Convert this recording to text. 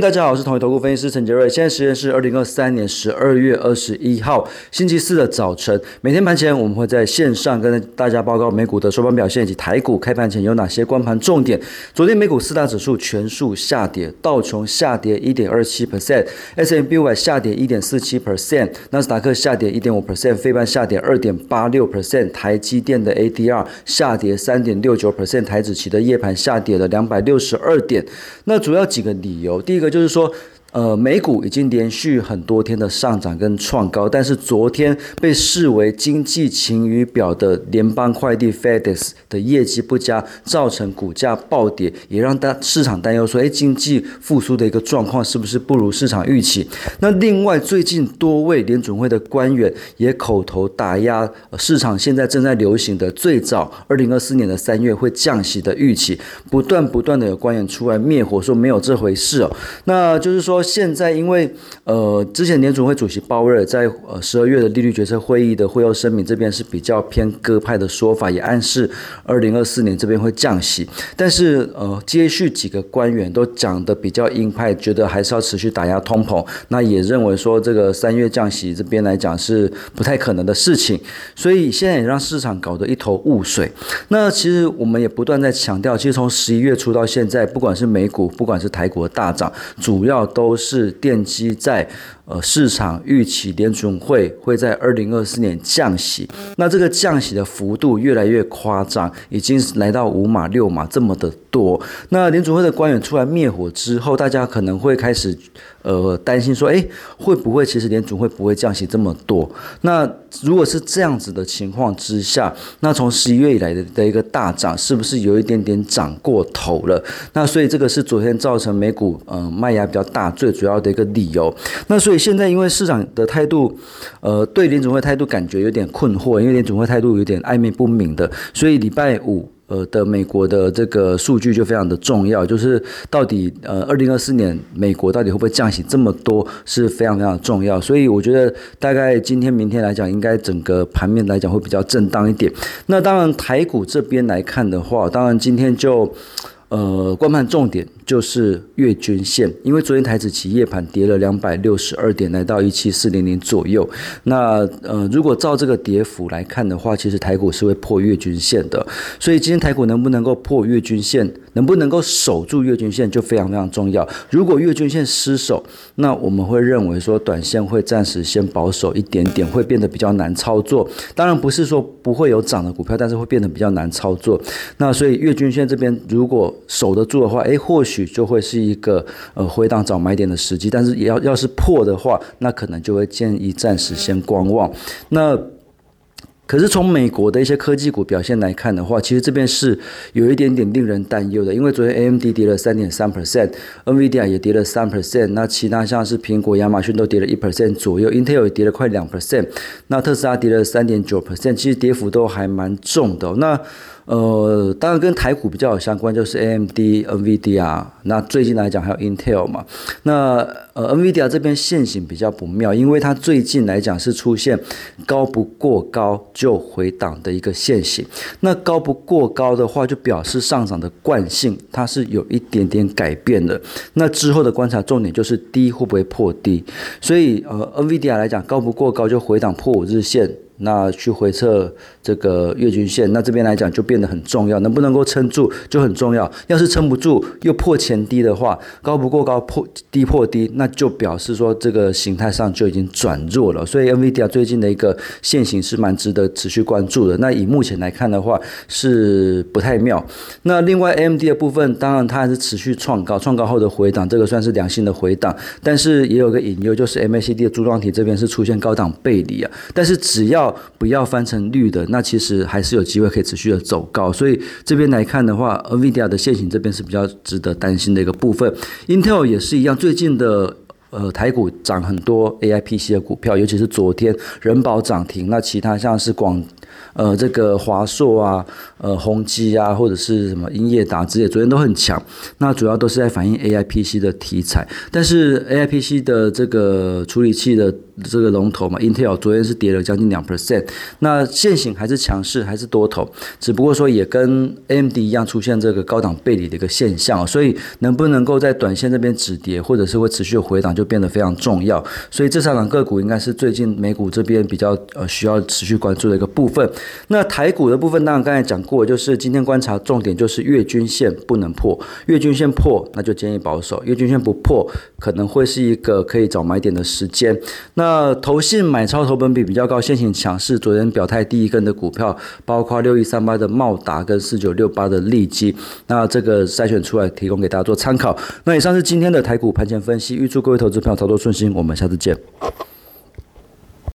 大家好，我是统一投顾分析师陈杰瑞。现在时间是二零二三年十二月二十一号星期四的早晨。每天盘前我们会在线上跟大家报告美股的收盘表现以及台股开盘前有哪些关盘重点。昨天美股四大指数全数下跌，道琼下跌一点二七 percent，S M B Y 下跌一点四七 percent，纳斯达克下跌一点五 percent，费半下跌二点八六 percent，台积电的 A D R 下跌三点六九 percent，台指期的夜盘下跌了两百六十二点。那主要几个理由。第一个就是说。呃，美股已经连续很多天的上涨跟创高，但是昨天被视为经济晴雨表的联邦快递 FedEx 的业绩不佳，造成股价暴跌，也让大市场担忧说，哎，经济复苏的一个状况是不是不如市场预期？那另外，最近多位联准会的官员也口头打压市场现在正在流行的最早二零二四年的三月会降息的预期，不断不断的有官员出来灭火，说没有这回事哦。那就是说。现在因为呃，之前联储会主席鲍威尔在呃十二月的利率决策会议的会后声明这边是比较偏鸽派的说法，也暗示二零二四年这边会降息。但是呃，接续几个官员都讲的比较鹰派，觉得还是要持续打压通膨。那也认为说这个三月降息这边来讲是不太可能的事情，所以现在也让市场搞得一头雾水。那其实我们也不断在强调，其实从十一月初到现在，不管是美股，不管是台股的大涨，主要都。都是奠基在呃市场预期联准会会在二零二四年降息，那这个降息的幅度越来越夸张，已经来到五码六码这么的多。那联准会的官员出来灭火之后，大家可能会开始呃担心说，哎，会不会其实联准会不会降息这么多？那如果是这样子的情况之下，那从十一月以来的的一个大涨，是不是有一点点涨过头了？那所以这个是昨天造成美股嗯卖压比较大。最主要的一个理由，那所以现在因为市场的态度，呃，对联总会态度感觉有点困惑，因为联总会态度有点暧昧不明的，所以礼拜五呃的美国的这个数据就非常的重要，就是到底呃二零二四年美国到底会不会降息这么多是非常非常重要，所以我觉得大概今天明天来讲，应该整个盘面来讲会比较震荡一点。那当然台股这边来看的话，当然今天就呃观盘重点。就是月均线，因为昨天台指期夜盘跌了两百六十二点，来到一七四零零左右。那呃，如果照这个跌幅来看的话，其实台股是会破月均线的。所以今天台股能不能够破月均线，能不能够守住月均线，就非常非常重要。如果月均线失守，那我们会认为说短线会暂时先保守一点点，会变得比较难操作。当然不是说不会有涨的股票，但是会变得比较难操作。那所以月均线这边如果守得住的话，诶，或许。就会是一个呃回档找买点的时机，但是也要要是破的话，那可能就会建议暂时先观望。那可是从美国的一些科技股表现来看的话，其实这边是有一点点令人担忧的，因为昨天 AMD 跌了三点三 percent，NVIDIA 也跌了三 percent，那其他像是苹果、亚马逊都跌了一 percent 左右，Intel 也跌了快两 percent，那特斯拉跌了三点九 percent，其实跌幅都还蛮重的。那呃，当然跟台股比较有相关，就是 AMD、NVIDIA。那最近来讲还有 Intel 嘛。那呃，NVIDIA 这边现形比较不妙，因为它最近来讲是出现高不过高就回档的一个现形。那高不过高的话，就表示上涨的惯性它是有一点点改变的。那之后的观察重点就是低会不会破低。所以呃，NVIDIA 来讲，高不过高就回档破五日线。那去回测这个月均线，那这边来讲就变得很重要，能不能够撑住就很重要。要是撑不住又破前低的话，高不过高破低破低，那就表示说这个形态上就已经转弱了。所以 NVIDIA 最近的一个线型是蛮值得持续关注的。那以目前来看的话是不太妙。那另外 MD 的部分，当然它还是持续创高，创高后的回档，这个算是良性的回档。但是也有个隐忧，就是 MACD 的柱状体这边是出现高档背离啊。但是只要不要翻成绿的，那其实还是有机会可以持续的走高。所以这边来看的话，NVIDIA 的现形这边是比较值得担心的一个部分。Intel 也是一样，最近的呃台股涨很多 AIPC 的股票，尤其是昨天人保涨停，那其他像是广呃，这个华硕啊，呃，宏基啊，或者是什么英业达之类，昨天都很强。那主要都是在反映 A I P C 的题材，但是 A I P C 的这个处理器的这个龙头嘛，Intel 昨天是跌了将近两 percent。那现行还是强势，还是多头，只不过说也跟 A M D 一样出现这个高档背离的一个现象，所以能不能够在短线这边止跌，或者是会持续的回档，就变得非常重要。所以这三档个股应该是最近美股这边比较呃需要持续关注的一个部分。那台股的部分，当然刚才讲过，就是今天观察重点就是月均线不能破，月均线破那就建议保守，月均线不破可能会是一个可以找买点的时间。那投信买超投本比比较高，现行强势，昨天表态第一根的股票，包括六一三八的茂达跟四九六八的利基，那这个筛选出来提供给大家做参考。那以上是今天的台股盘前分析，预祝各位投资朋友操作顺心，我们下次见。